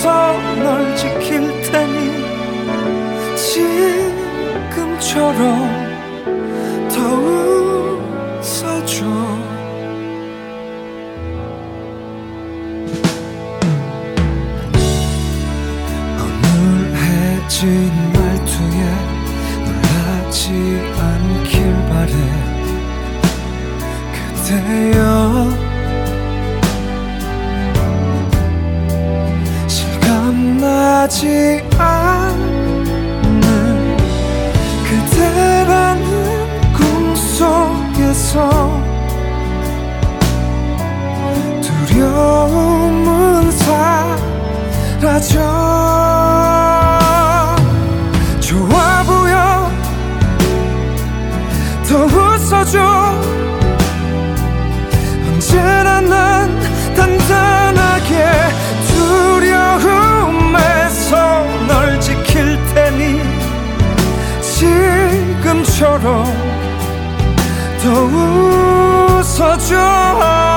앞에서 널 지킬 테니 지금처럼 더 웃어줘. 오늘 해진 말투에 놀라지 않길 바래. 그대여 변하지 않는 그대라는 꿈 속에서 두려움은 사라져. 나처럼 더 웃어줘.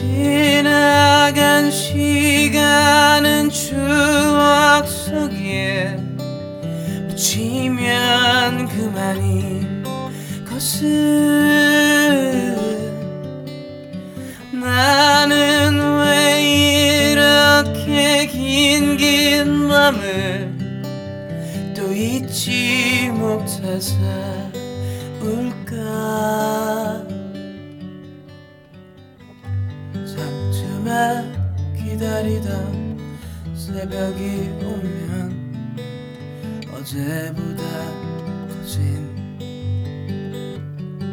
지나간 시간은 추억 속에 묻히면 그만인 것을 나는 왜 이렇게 긴 긴 밤을 또 잊지 못해서 울까 새벽이 오면 어제보다 커진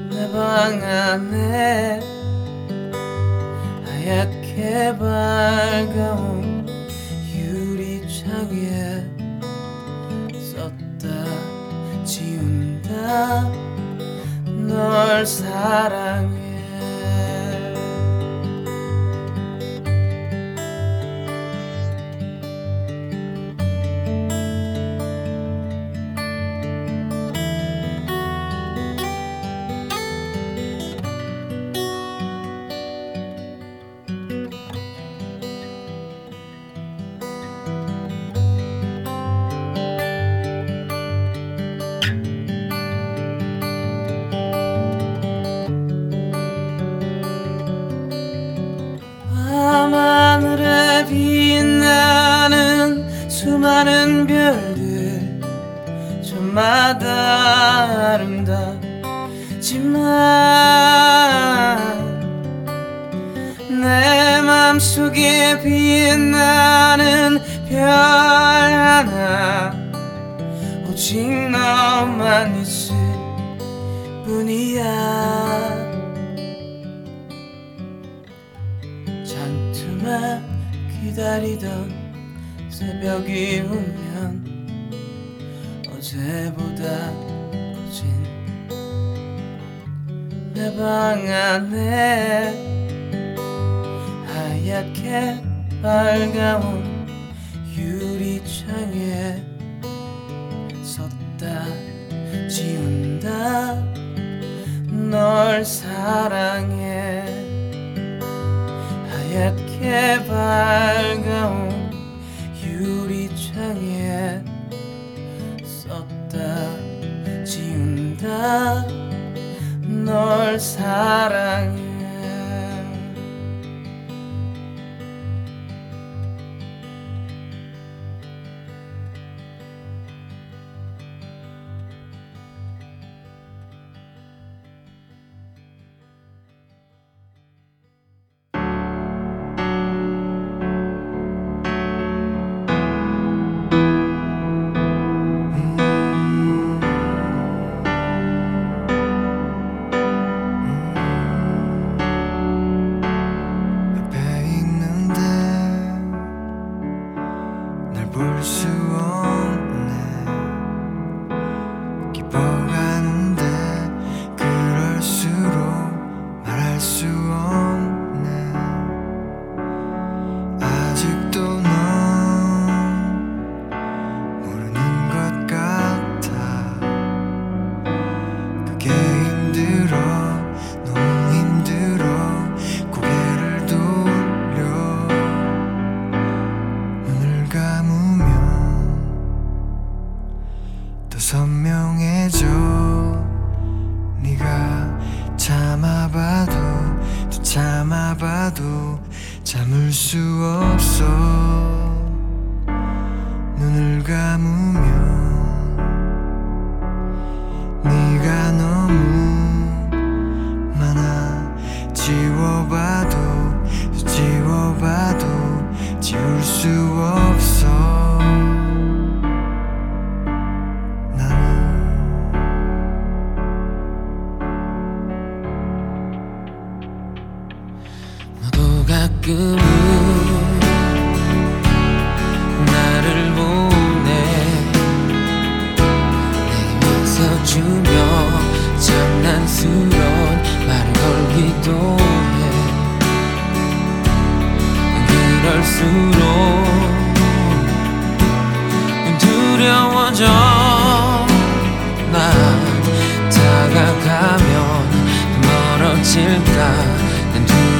내 방 안에 하얗게 밝아온 유리창에 썼다 지운다. 널 사랑해 저마다 아름답지만 내 맘속에 빛나는 별 하나 오직 너만 있을 뿐이야. 잔투만 기다리던 새벽이 오면 어제보다 커진 내 방 안에 하얗게 밝아온 유리창에 썼다. 지운다. 널 사랑해. 하얗게 밝아온 지운다. 널 사랑해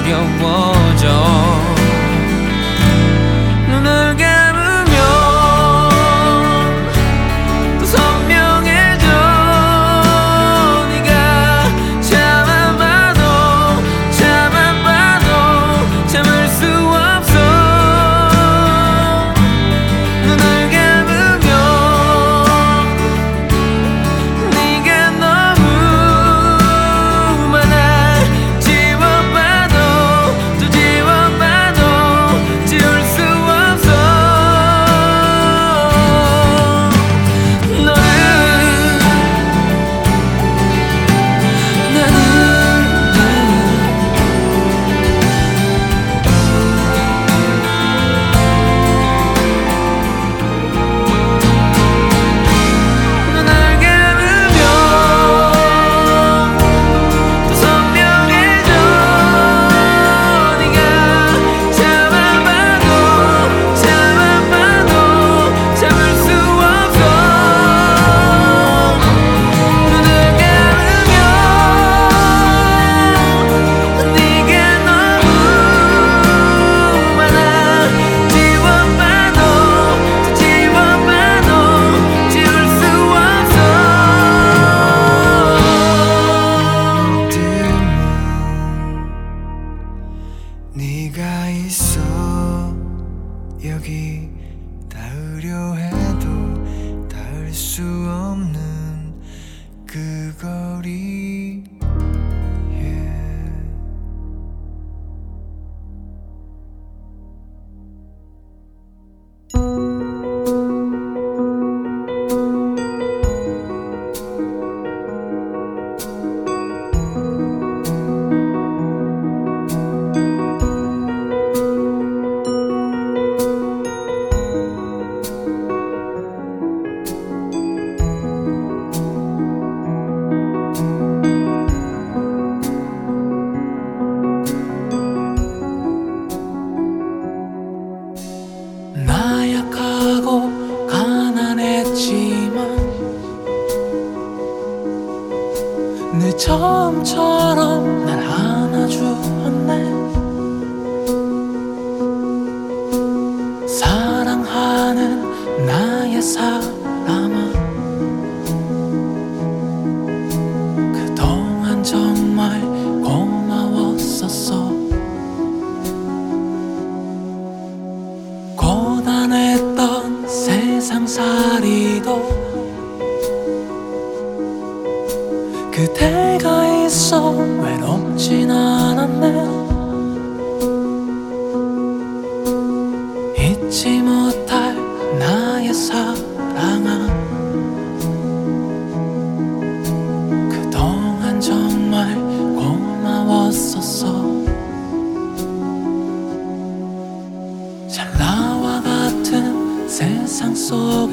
어려워져. 네가 있어 여기 닿으려 해도 닿을 수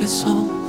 sol.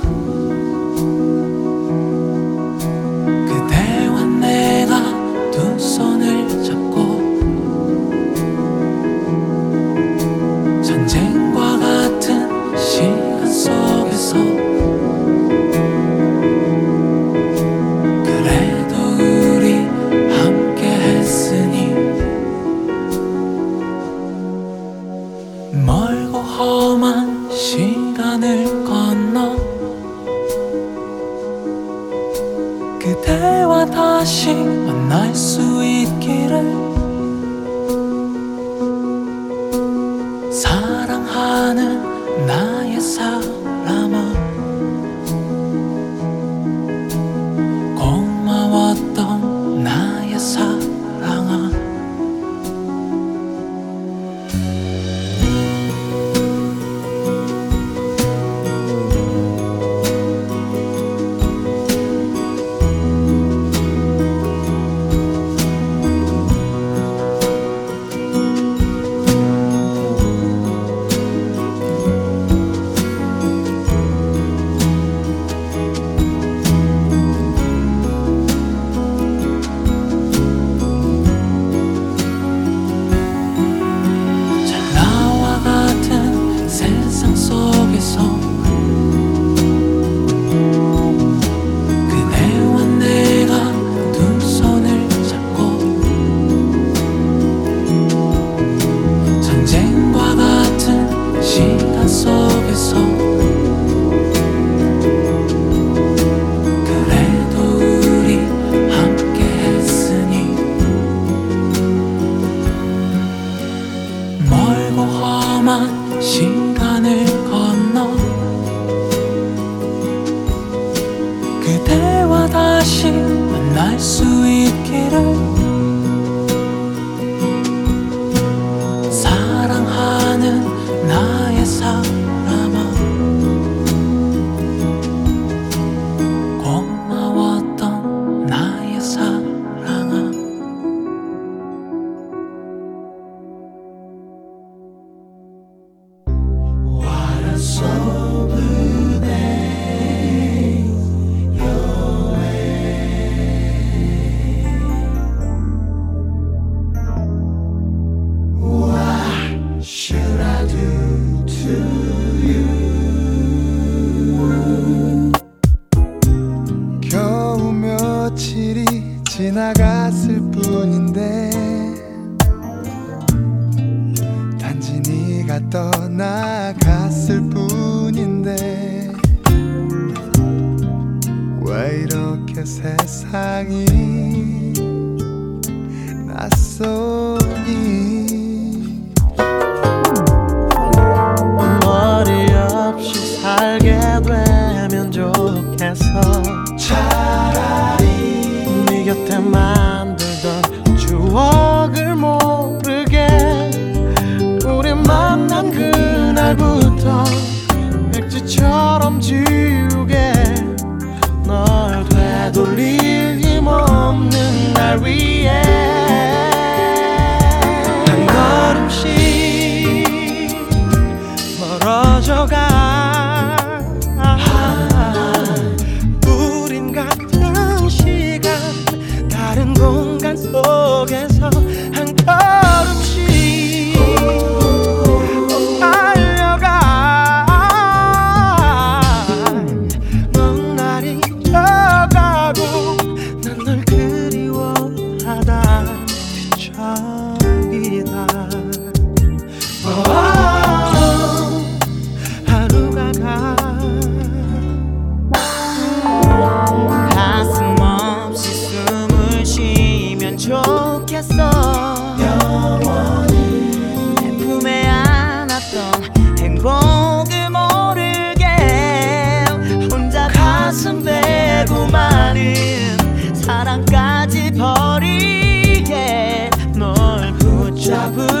세상이 낯서 kitabı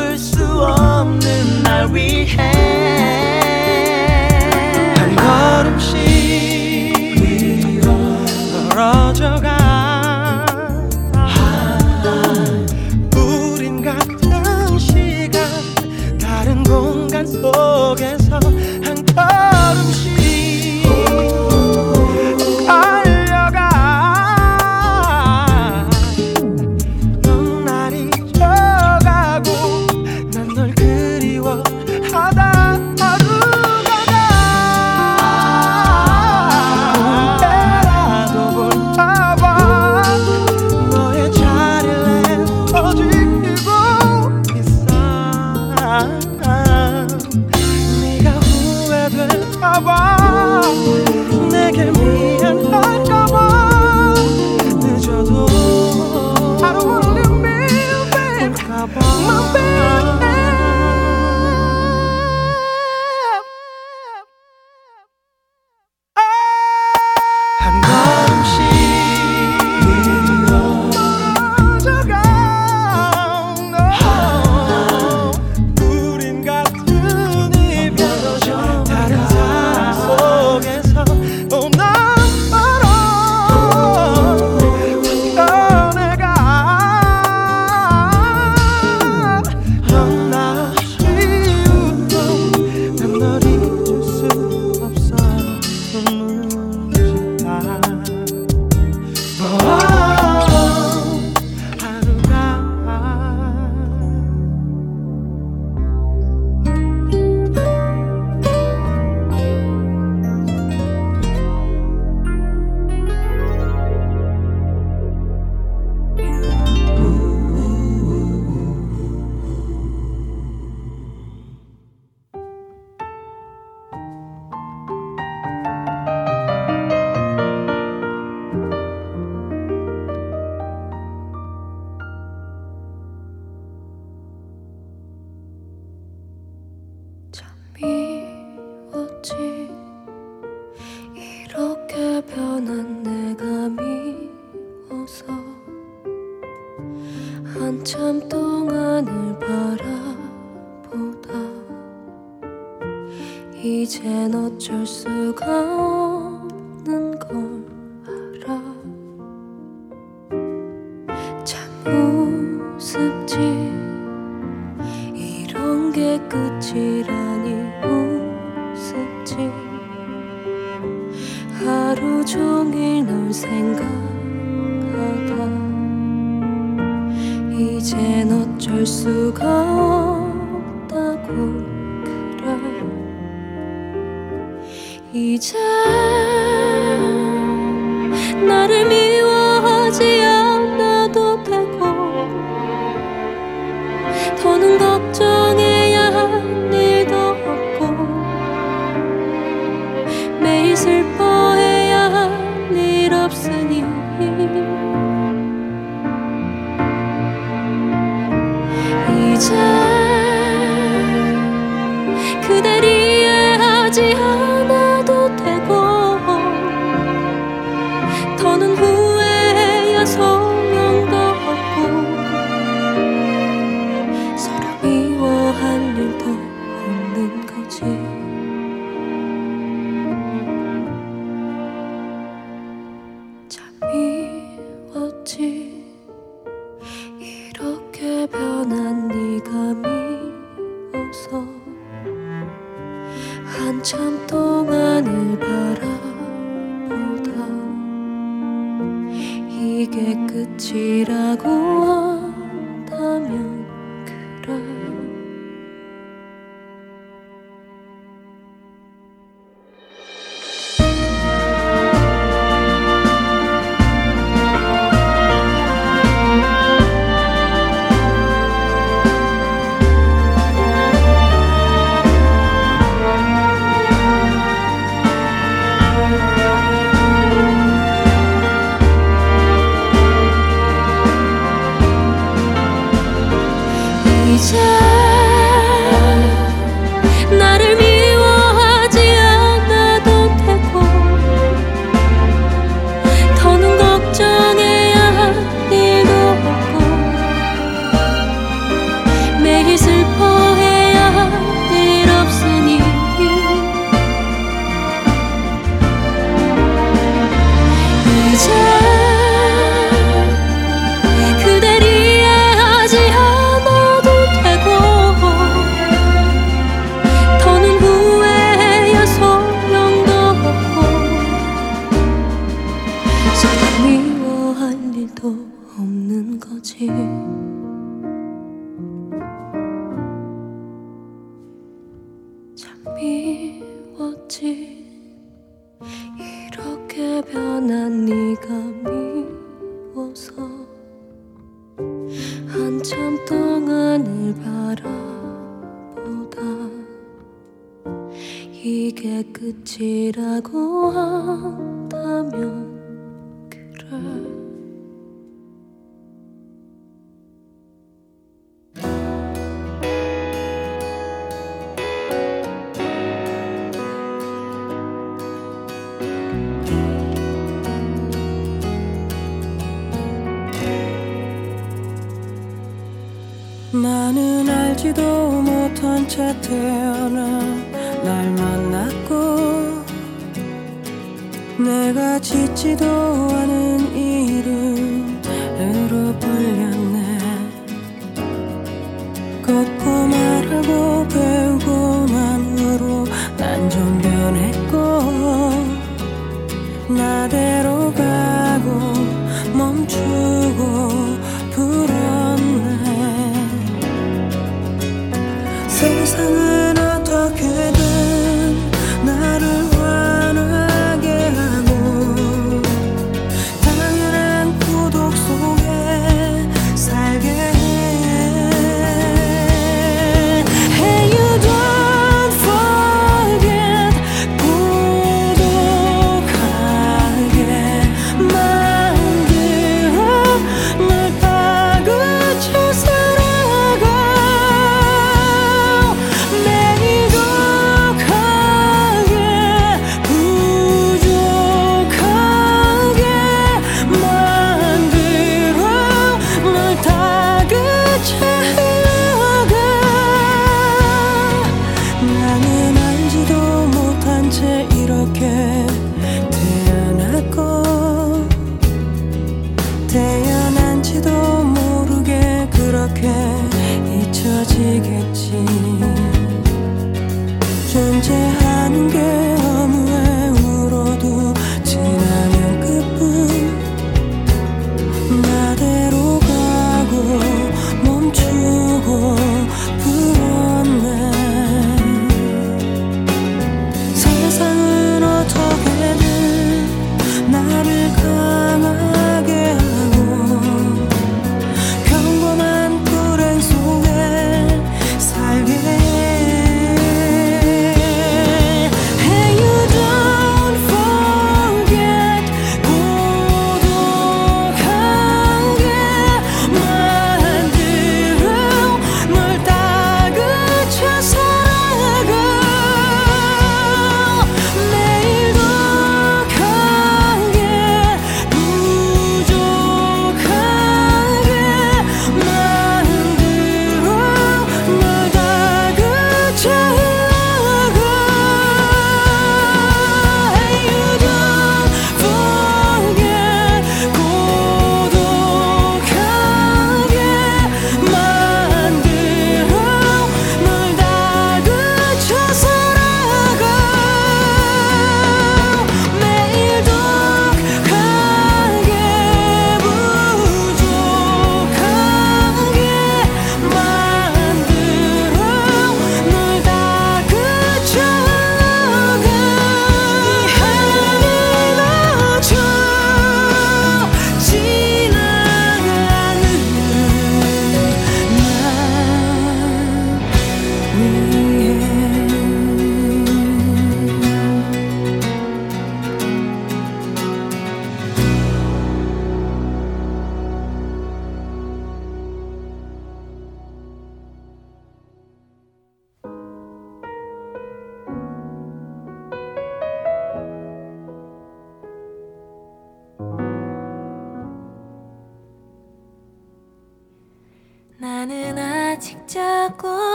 더는 걱정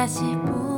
pudesse por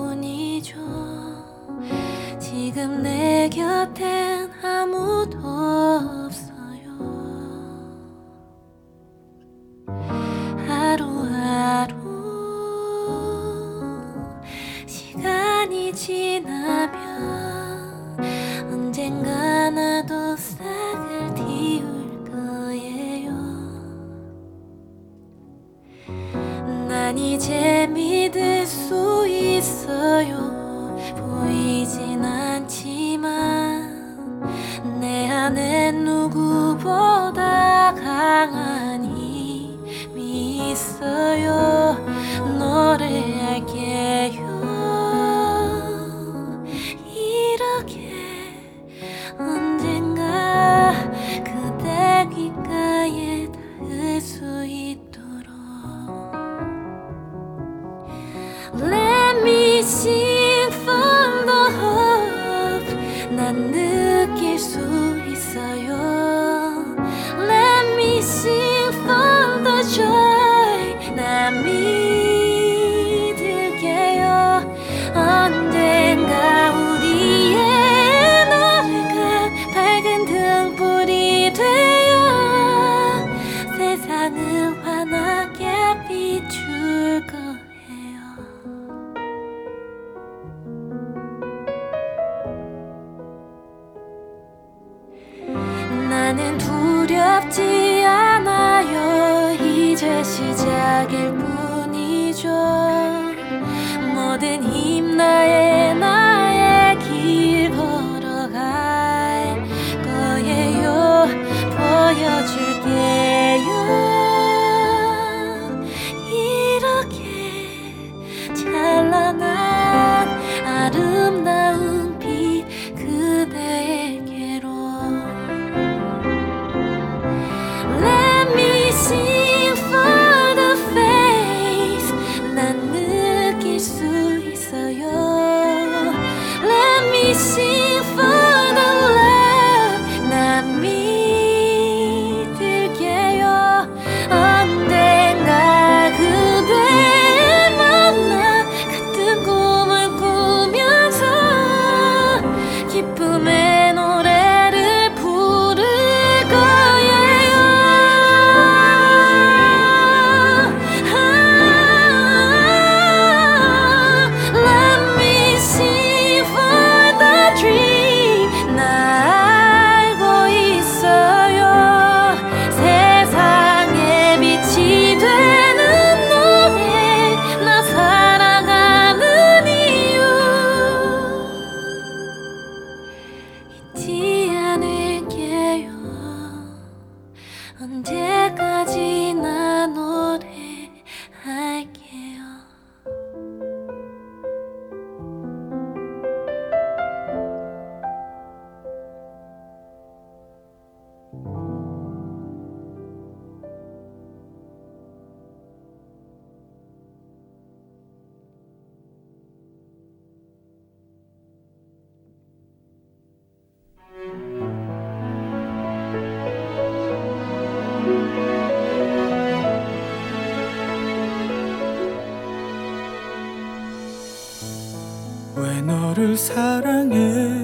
사랑했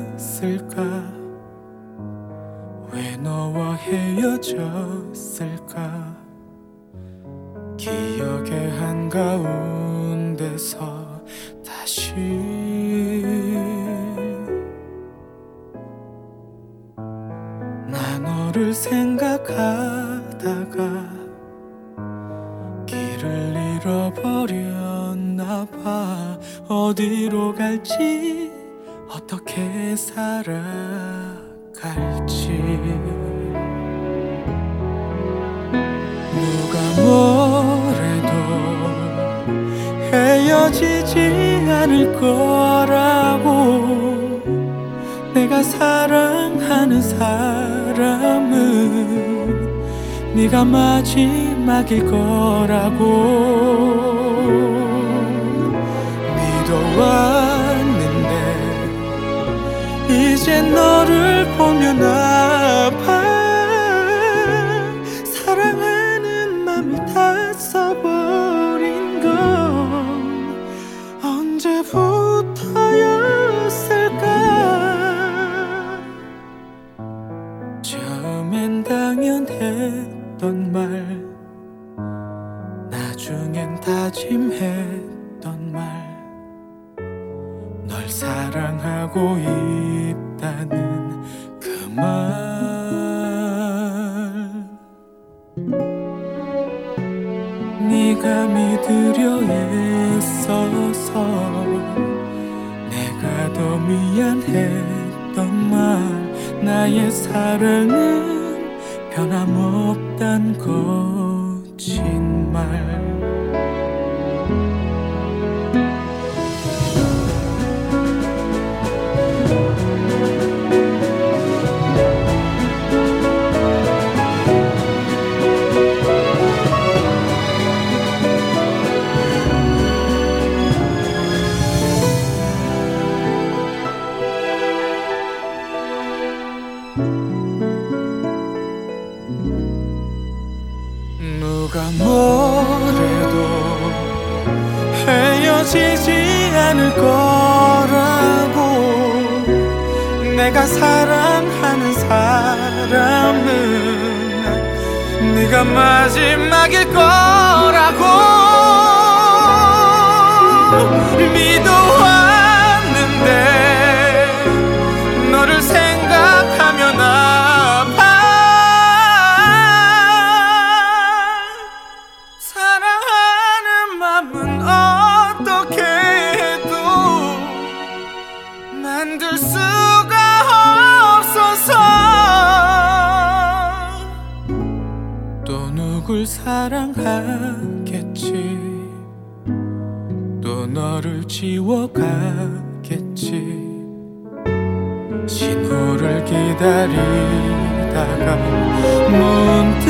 내가 사랑하는 사람은 네가 마지막일 거라고. 믿어왔는데 이제 너를 보면 아 나의 사랑은 변함없단 거 뭐래도 헤어지지 않을 거라고 내가 사랑하는 사람은 네가 마지막일 거라고 믿어 사랑하겠지. 또 너를 지워가겠지. 신호를 기다리다가 문득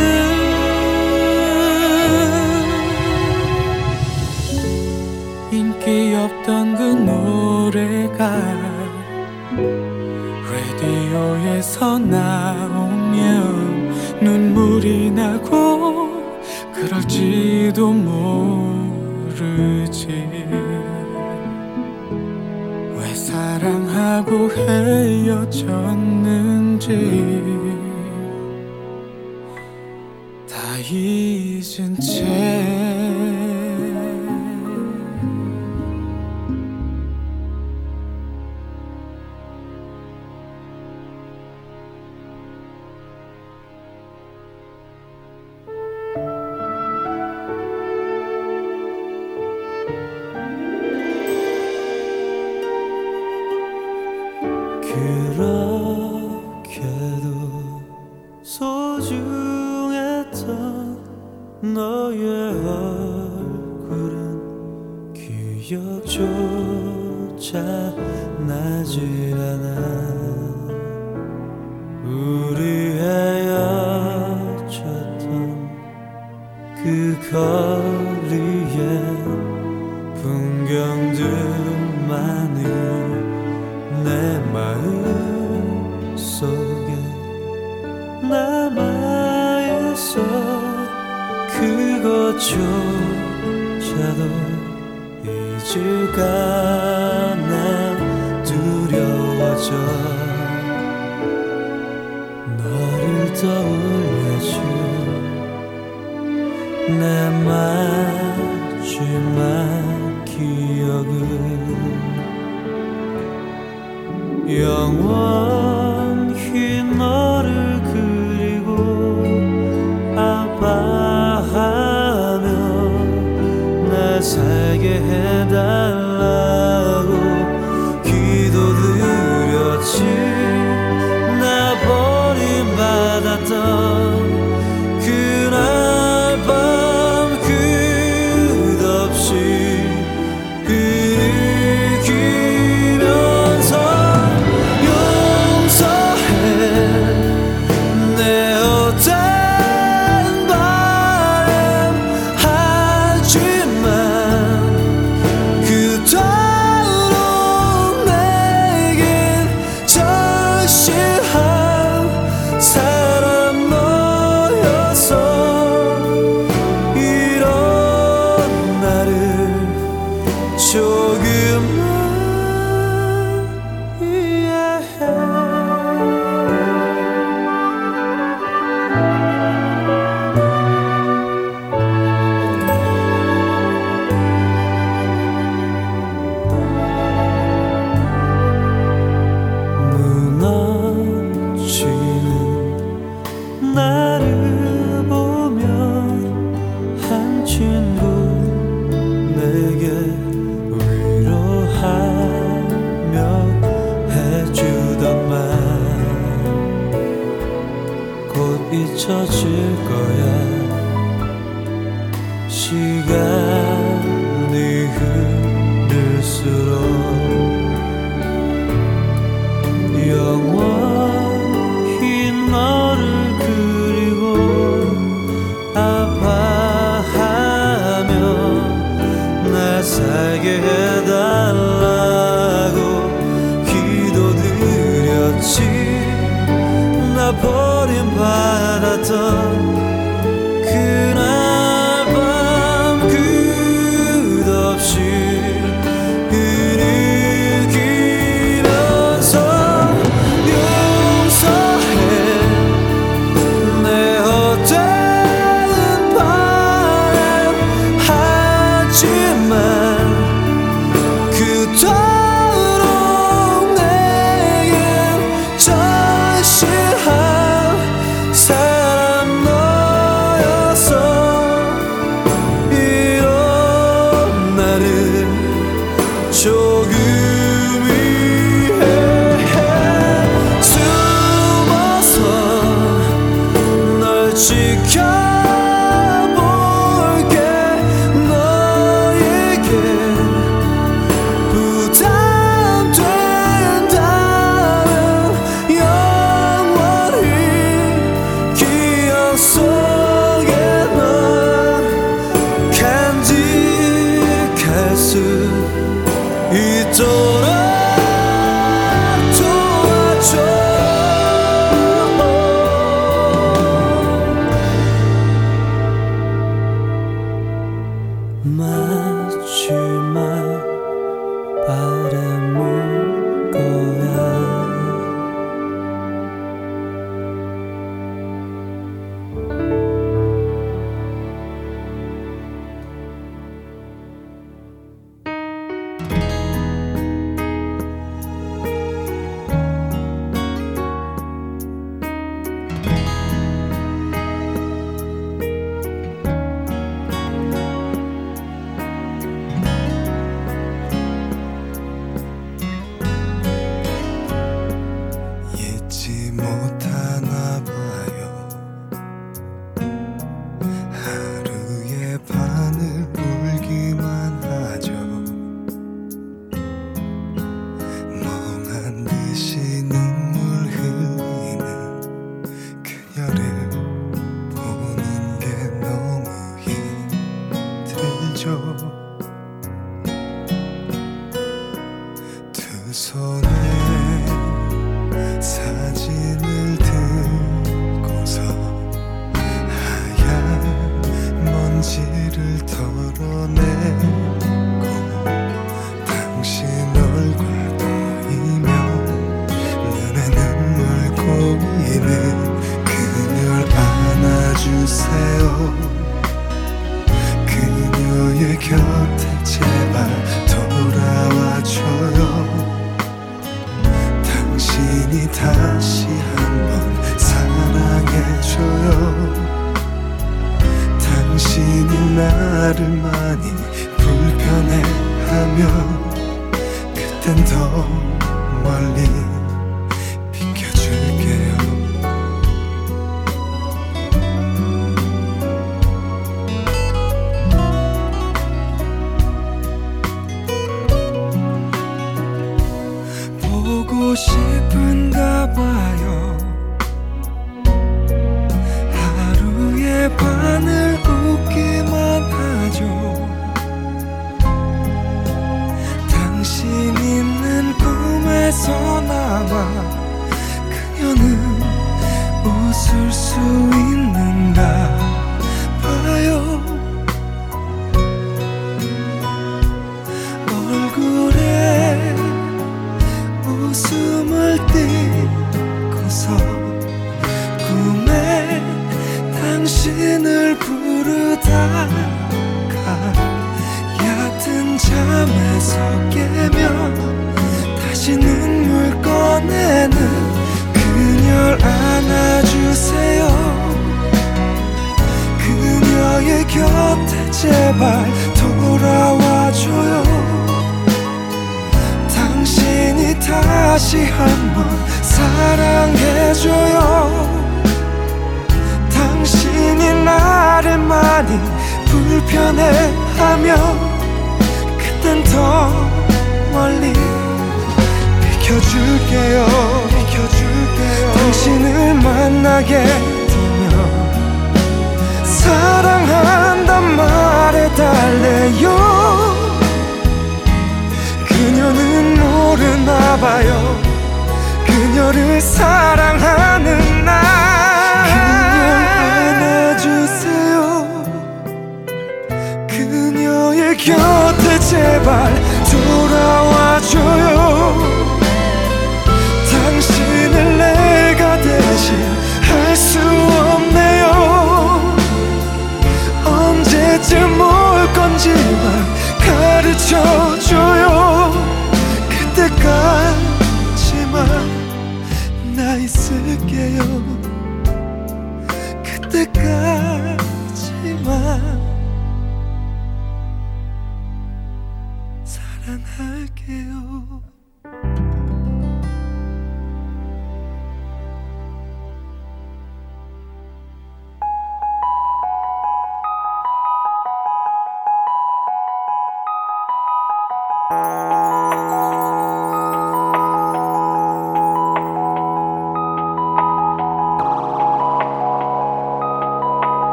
인기 없던 그 노래가 라디오에서 나오면 눈물이 나고 그럴지도 모르지. 왜 사랑하고 헤어졌는지